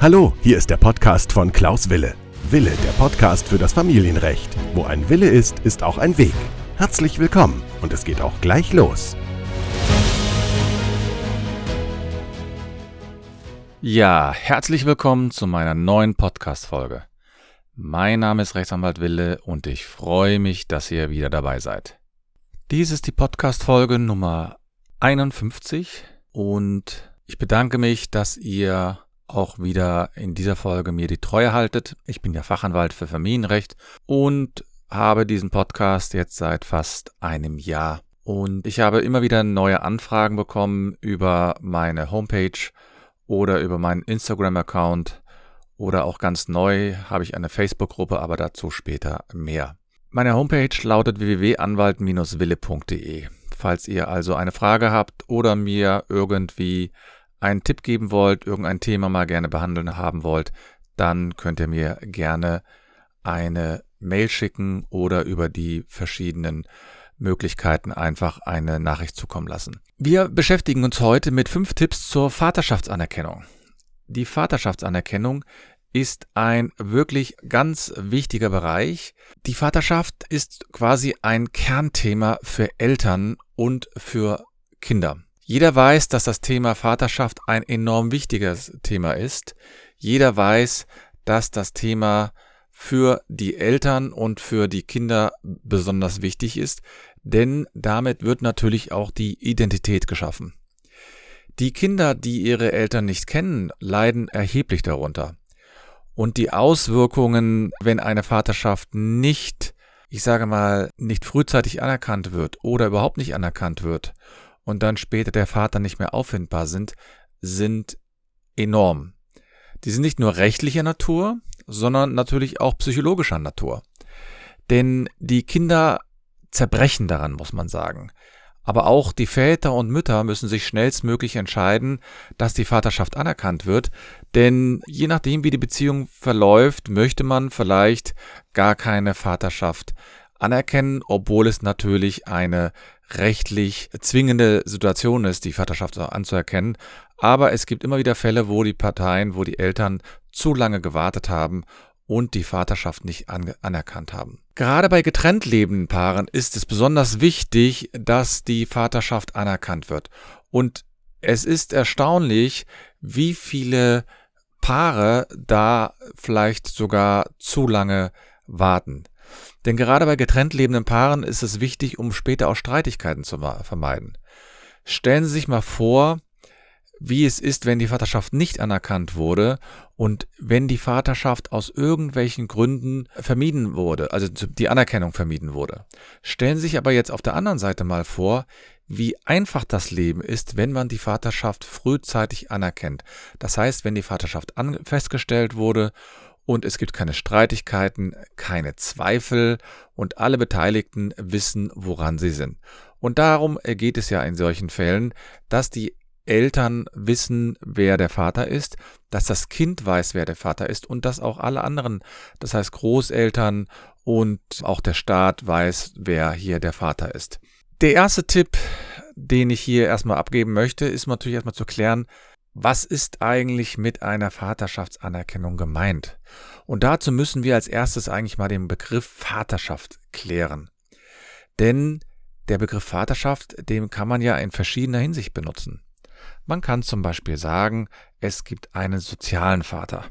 Hallo, hier ist der Podcast von Klaus Wille. Wille, der Podcast für das Familienrecht. Wo ein Wille ist, ist auch ein Weg. Herzlich willkommen und es geht auch gleich los. Ja, herzlich willkommen zu meiner neuen Podcast-Folge. Mein Name ist Rechtsanwalt Wille und ich freue mich, dass ihr wieder dabei seid. Dies ist die Podcast-Folge Nummer 51 und ich bedanke mich, dass ihr auch wieder in dieser Folge mir die Treue haltet. Ich bin ja Fachanwalt für Familienrecht und habe diesen Podcast jetzt seit fast einem Jahr. Und ich habe immer wieder neue Anfragen bekommen über meine Homepage oder über meinen Instagram-Account oder auch ganz neu habe ich eine Facebook-Gruppe, aber dazu später mehr. Meine Homepage lautet www.anwalt-wille.de. Falls ihr also eine Frage habt oder mir irgendwie einen Tipp geben wollt, irgendein Thema mal gerne behandeln haben wollt, dann könnt ihr mir gerne eine Mail schicken oder über die verschiedenen Möglichkeiten einfach eine Nachricht zukommen lassen. Wir beschäftigen uns heute mit fünf Tipps zur Vaterschaftsanerkennung. Die Vaterschaftsanerkennung ist ein wirklich ganz wichtiger Bereich. Die Vaterschaft ist quasi ein Kernthema für Eltern und für Kinder. Jeder weiß, dass das Thema Vaterschaft ein enorm wichtiges Thema ist. Jeder weiß, dass das Thema für die Eltern und für die Kinder besonders wichtig ist, denn damit wird natürlich auch die Identität geschaffen. Die Kinder, die ihre Eltern nicht kennen, leiden erheblich darunter. Und die Auswirkungen, wenn eine Vaterschaft nicht, ich sage mal, nicht frühzeitig anerkannt wird oder überhaupt nicht anerkannt wird und dann später der Vater nicht mehr auffindbar sind, sind enorm. Die sind nicht nur rechtlicher Natur, sondern natürlich auch psychologischer Natur. Denn die Kinder zerbrechen daran, muss man sagen. Aber auch die Väter und Mütter müssen sich schnellstmöglich entscheiden, dass die Vaterschaft anerkannt wird, denn je nachdem, wie die Beziehung verläuft, möchte man vielleicht gar keine Vaterschaft anerkennen, obwohl es natürlich eine rechtlich zwingende Situation ist, die Vaterschaft anzuerkennen. Aber es gibt immer wieder Fälle, wo die Parteien, wo die Eltern zu lange gewartet haben und die Vaterschaft nicht an anerkannt haben. Gerade bei getrennt lebenden Paaren ist es besonders wichtig, dass die Vaterschaft anerkannt wird. Und es ist erstaunlich, wie viele Paare da vielleicht sogar zu lange warten. Denn gerade bei getrennt lebenden Paaren ist es wichtig, um später auch Streitigkeiten zu vermeiden. Stellen Sie sich mal vor, wie es ist, wenn die Vaterschaft nicht anerkannt wurde und wenn die Vaterschaft aus irgendwelchen Gründen vermieden wurde, also die Anerkennung vermieden wurde. Stellen Sie sich aber jetzt auf der anderen Seite mal vor, wie einfach das Leben ist, wenn man die Vaterschaft frühzeitig anerkennt. Das heißt, wenn die Vaterschaft festgestellt wurde und es gibt keine Streitigkeiten, keine Zweifel und alle Beteiligten wissen, woran sie sind. Und darum geht es ja in solchen Fällen, dass die Eltern wissen, wer der Vater ist, dass das Kind weiß, wer der Vater ist und dass auch alle anderen, das heißt Großeltern und auch der Staat weiß, wer hier der Vater ist. Der erste Tipp, den ich hier erstmal abgeben möchte, ist natürlich erstmal zu klären, was ist eigentlich mit einer Vaterschaftsanerkennung gemeint? Und dazu müssen wir als erstes eigentlich mal den Begriff Vaterschaft klären. Denn der Begriff Vaterschaft, den kann man ja in verschiedener Hinsicht benutzen. Man kann zum Beispiel sagen, es gibt einen sozialen Vater.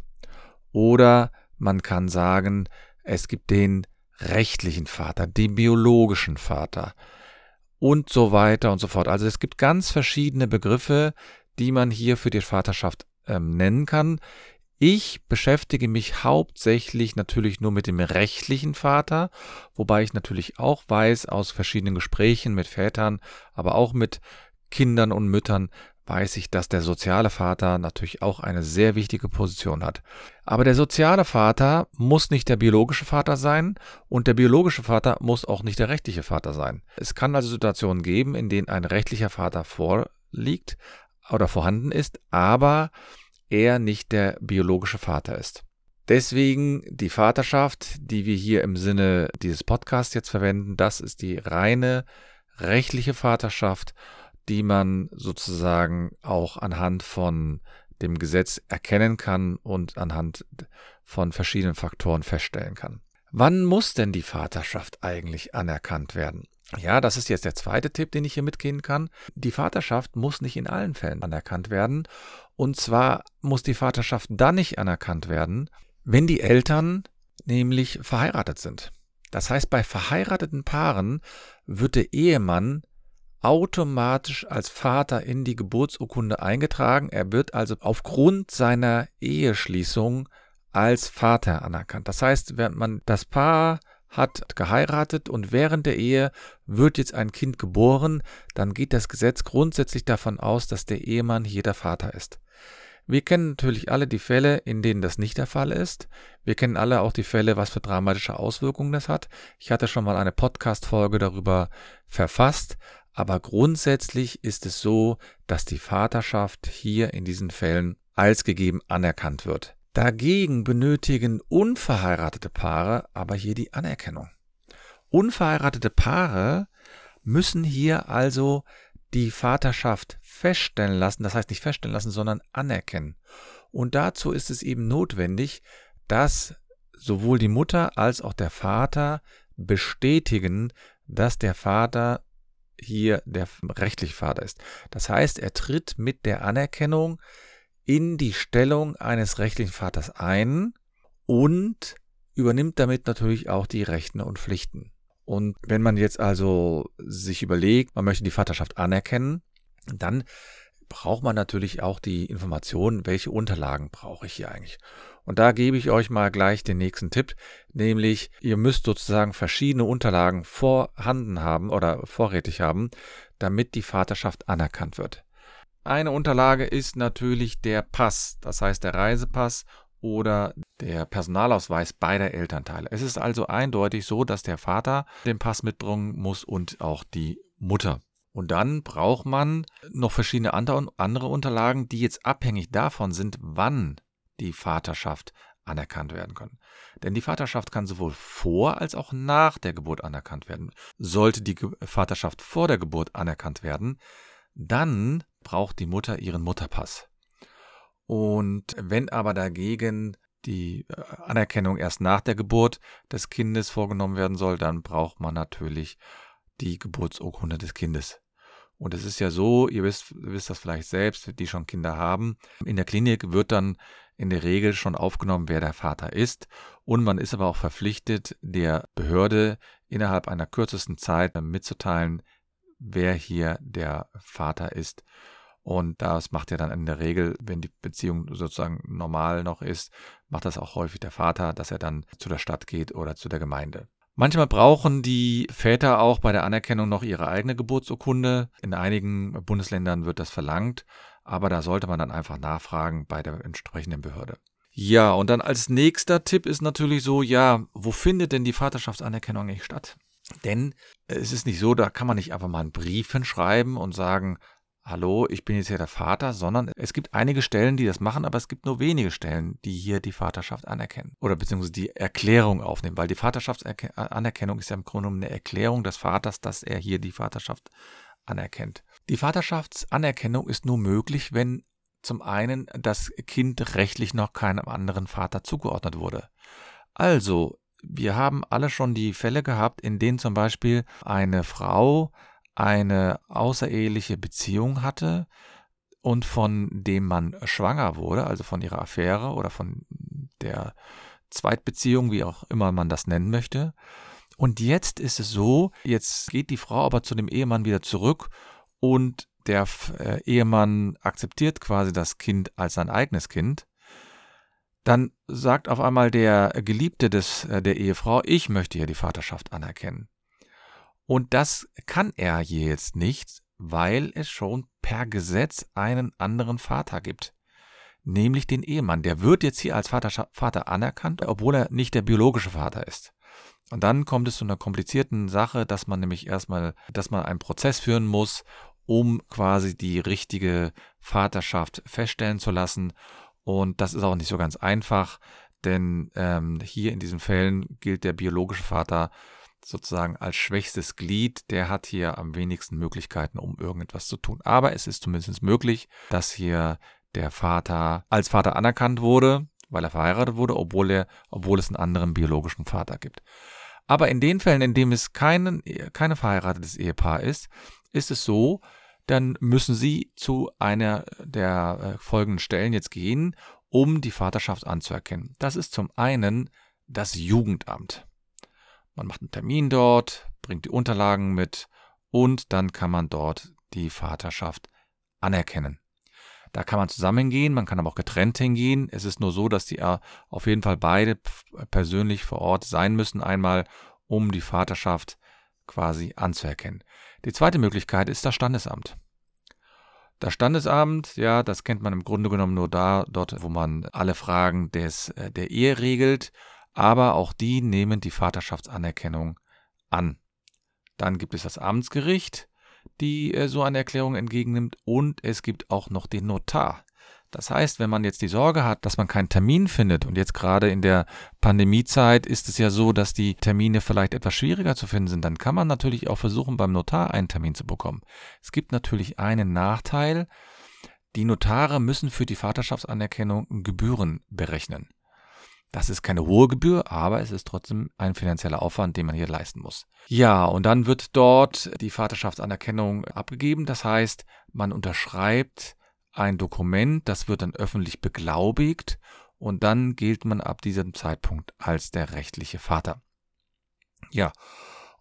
Oder man kann sagen, es gibt den rechtlichen Vater, den biologischen Vater und so weiter und so fort. Also es gibt ganz verschiedene Begriffe, die man hier für die Vaterschaft ähm, nennen kann. Ich beschäftige mich hauptsächlich natürlich nur mit dem rechtlichen Vater, wobei ich natürlich auch weiß aus verschiedenen Gesprächen mit Vätern, aber auch mit Kindern und Müttern, weiß ich, dass der soziale Vater natürlich auch eine sehr wichtige Position hat. Aber der soziale Vater muss nicht der biologische Vater sein und der biologische Vater muss auch nicht der rechtliche Vater sein. Es kann also Situationen geben, in denen ein rechtlicher Vater vorliegt oder vorhanden ist, aber er nicht der biologische Vater ist. Deswegen die Vaterschaft, die wir hier im Sinne dieses Podcasts jetzt verwenden, das ist die reine rechtliche Vaterschaft die man sozusagen auch anhand von dem Gesetz erkennen kann und anhand von verschiedenen Faktoren feststellen kann. Wann muss denn die Vaterschaft eigentlich anerkannt werden? Ja, das ist jetzt der zweite Tipp, den ich hier mitgehen kann. Die Vaterschaft muss nicht in allen Fällen anerkannt werden. Und zwar muss die Vaterschaft dann nicht anerkannt werden, wenn die Eltern nämlich verheiratet sind. Das heißt, bei verheirateten Paaren wird der Ehemann automatisch als Vater in die Geburtsurkunde eingetragen. Er wird also aufgrund seiner Eheschließung als Vater anerkannt. Das heißt, wenn man das Paar hat geheiratet und während der Ehe wird jetzt ein Kind geboren, dann geht das Gesetz grundsätzlich davon aus, dass der Ehemann hier der Vater ist. Wir kennen natürlich alle die Fälle, in denen das nicht der Fall ist. Wir kennen alle auch die Fälle, was für dramatische Auswirkungen das hat. Ich hatte schon mal eine Podcast-Folge darüber verfasst. Aber grundsätzlich ist es so, dass die Vaterschaft hier in diesen Fällen als gegeben anerkannt wird. Dagegen benötigen unverheiratete Paare aber hier die Anerkennung. Unverheiratete Paare müssen hier also die Vaterschaft feststellen lassen, das heißt nicht feststellen lassen, sondern anerkennen. Und dazu ist es eben notwendig, dass sowohl die Mutter als auch der Vater bestätigen, dass der Vater hier der rechtliche Vater ist. Das heißt, er tritt mit der Anerkennung in die Stellung eines rechtlichen Vaters ein und übernimmt damit natürlich auch die Rechten und Pflichten. Und wenn man jetzt also sich überlegt, man möchte die Vaterschaft anerkennen, dann braucht man natürlich auch die Information, welche Unterlagen brauche ich hier eigentlich. Und da gebe ich euch mal gleich den nächsten Tipp, nämlich ihr müsst sozusagen verschiedene Unterlagen vorhanden haben oder vorrätig haben, damit die Vaterschaft anerkannt wird. Eine Unterlage ist natürlich der Pass, das heißt der Reisepass oder der Personalausweis beider Elternteile. Es ist also eindeutig so, dass der Vater den Pass mitbringen muss und auch die Mutter. Und dann braucht man noch verschiedene andere Unterlagen, die jetzt abhängig davon sind, wann die Vaterschaft anerkannt werden kann. Denn die Vaterschaft kann sowohl vor als auch nach der Geburt anerkannt werden. Sollte die Vaterschaft vor der Geburt anerkannt werden, dann braucht die Mutter ihren Mutterpass. Und wenn aber dagegen die äh, Anerkennung erst nach der Geburt des Kindes vorgenommen werden soll, dann braucht man natürlich die Geburtsurkunde des Kindes. Und es ist ja so, ihr wisst, wisst das vielleicht selbst, die schon Kinder haben. In der Klinik wird dann in der Regel schon aufgenommen, wer der Vater ist. Und man ist aber auch verpflichtet, der Behörde innerhalb einer kürzesten Zeit mitzuteilen, wer hier der Vater ist. Und das macht ja dann in der Regel, wenn die Beziehung sozusagen normal noch ist, macht das auch häufig der Vater, dass er dann zu der Stadt geht oder zu der Gemeinde. Manchmal brauchen die Väter auch bei der Anerkennung noch ihre eigene Geburtsurkunde. In einigen Bundesländern wird das verlangt, aber da sollte man dann einfach nachfragen bei der entsprechenden Behörde. Ja, und dann als nächster Tipp ist natürlich so, ja, wo findet denn die Vaterschaftsanerkennung eigentlich statt? Denn es ist nicht so, da kann man nicht einfach mal einen Brief hinschreiben und sagen, hallo, ich bin jetzt hier der Vater, sondern es gibt einige Stellen, die das machen, aber es gibt nur wenige Stellen, die hier die Vaterschaft anerkennen oder beziehungsweise die Erklärung aufnehmen, weil die Vaterschaftsanerkennung ist ja im Grunde eine Erklärung des Vaters, dass er hier die Vaterschaft anerkennt. Die Vaterschaftsanerkennung ist nur möglich, wenn zum einen das Kind rechtlich noch keinem anderen Vater zugeordnet wurde. Also, wir haben alle schon die Fälle gehabt, in denen zum Beispiel eine Frau eine außereheliche Beziehung hatte und von dem man schwanger wurde, also von ihrer Affäre oder von der Zweitbeziehung, wie auch immer man das nennen möchte. Und jetzt ist es so, jetzt geht die Frau aber zu dem Ehemann wieder zurück und der äh, Ehemann akzeptiert quasi das Kind als sein eigenes Kind. Dann sagt auf einmal der Geliebte des, äh, der Ehefrau, ich möchte hier die Vaterschaft anerkennen. Und das kann er jetzt nicht, weil es schon per Gesetz einen anderen Vater gibt. Nämlich den Ehemann. Der wird jetzt hier als Vater, Vater anerkannt, obwohl er nicht der biologische Vater ist. Und dann kommt es zu einer komplizierten Sache, dass man nämlich erstmal, dass man einen Prozess führen muss, um quasi die richtige Vaterschaft feststellen zu lassen. Und das ist auch nicht so ganz einfach, denn ähm, hier in diesen Fällen gilt der biologische Vater sozusagen als schwächstes Glied, der hat hier am wenigsten Möglichkeiten, um irgendetwas zu tun. Aber es ist zumindest möglich, dass hier der Vater als Vater anerkannt wurde, weil er verheiratet wurde, obwohl er, obwohl es einen anderen biologischen Vater gibt. Aber in den Fällen, in denen es kein keine verheiratetes Ehepaar ist, ist es so, dann müssen Sie zu einer der äh, folgenden Stellen jetzt gehen, um die Vaterschaft anzuerkennen. Das ist zum einen das Jugendamt. Man macht einen Termin dort, bringt die Unterlagen mit und dann kann man dort die Vaterschaft anerkennen. Da kann man zusammengehen, man kann aber auch getrennt hingehen. Es ist nur so, dass die äh, auf jeden Fall beide persönlich vor Ort sein müssen, einmal um die Vaterschaft quasi anzuerkennen. Die zweite Möglichkeit ist das Standesamt. Das Standesamt, ja, das kennt man im Grunde genommen nur da, dort, wo man alle Fragen des, äh, der Ehe regelt, aber auch die nehmen die Vaterschaftsanerkennung an. Dann gibt es das Amtsgericht, die äh, so eine Erklärung entgegennimmt. Und es gibt auch noch den Notar. Das heißt, wenn man jetzt die Sorge hat, dass man keinen Termin findet, und jetzt gerade in der Pandemiezeit ist es ja so, dass die Termine vielleicht etwas schwieriger zu finden sind, dann kann man natürlich auch versuchen, beim Notar einen Termin zu bekommen. Es gibt natürlich einen Nachteil. Die Notare müssen für die Vaterschaftsanerkennung Gebühren berechnen. Das ist keine hohe Gebühr, aber es ist trotzdem ein finanzieller Aufwand, den man hier leisten muss. Ja, und dann wird dort die Vaterschaftsanerkennung abgegeben. Das heißt, man unterschreibt ein Dokument, das wird dann öffentlich beglaubigt und dann gilt man ab diesem Zeitpunkt als der rechtliche Vater. Ja,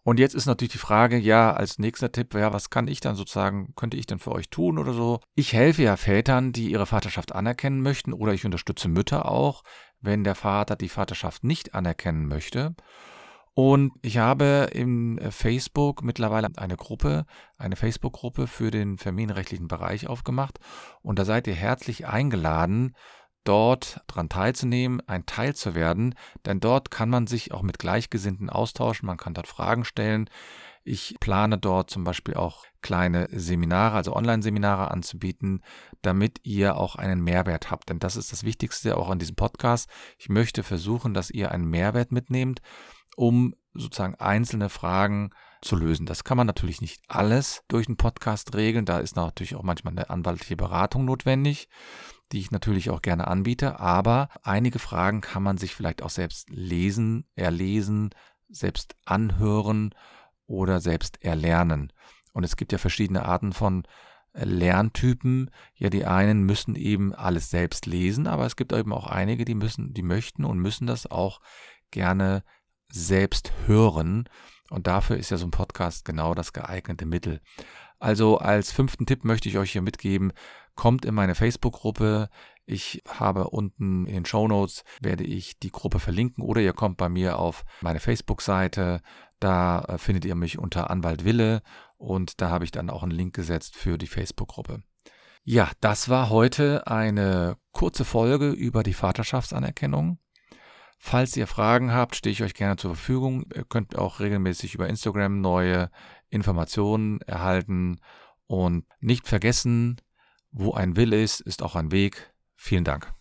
und jetzt ist natürlich die Frage, ja, als nächster Tipp, ja, was kann ich dann sozusagen, könnte ich denn für euch tun oder so? Ich helfe ja Vätern, die ihre Vaterschaft anerkennen möchten oder ich unterstütze Mütter auch, wenn der Vater die Vaterschaft nicht anerkennen möchte. Und ich habe im Facebook mittlerweile eine Gruppe, eine Facebook-Gruppe für den familienrechtlichen Bereich aufgemacht. Und da seid ihr herzlich eingeladen, dort dran teilzunehmen, ein Teil zu werden, denn dort kann man sich auch mit Gleichgesinnten austauschen, man kann dort Fragen stellen. Ich plane dort zum Beispiel auch kleine Seminare, also Online-Seminare anzubieten, damit ihr auch einen Mehrwert habt. Denn das ist das Wichtigste auch an diesem Podcast. Ich möchte versuchen, dass ihr einen Mehrwert mitnehmt, um sozusagen einzelne Fragen zu lösen. Das kann man natürlich nicht alles durch einen Podcast regeln. Da ist natürlich auch manchmal eine anwaltliche Beratung notwendig die ich natürlich auch gerne anbiete, aber einige Fragen kann man sich vielleicht auch selbst lesen, erlesen, selbst anhören oder selbst erlernen. Und es gibt ja verschiedene Arten von Lerntypen. Ja, die einen müssen eben alles selbst lesen, aber es gibt eben auch einige, die müssen, die möchten und müssen das auch gerne selbst hören. Und dafür ist ja so ein Podcast genau das geeignete Mittel. Also als fünften Tipp möchte ich euch hier mitgeben, kommt in meine Facebook-Gruppe. Ich habe unten in den Show Notes werde ich die Gruppe verlinken oder ihr kommt bei mir auf meine Facebook-Seite. Da äh, findet ihr mich unter Anwalt Wille und da habe ich dann auch einen Link gesetzt für die Facebook-Gruppe. Ja, das war heute eine kurze Folge über die Vaterschaftsanerkennung. Falls ihr Fragen habt, stehe ich euch gerne zur Verfügung. Ihr könnt auch regelmäßig über Instagram neue Informationen erhalten und nicht vergessen, wo ein Will ist, ist auch ein Weg. Vielen Dank.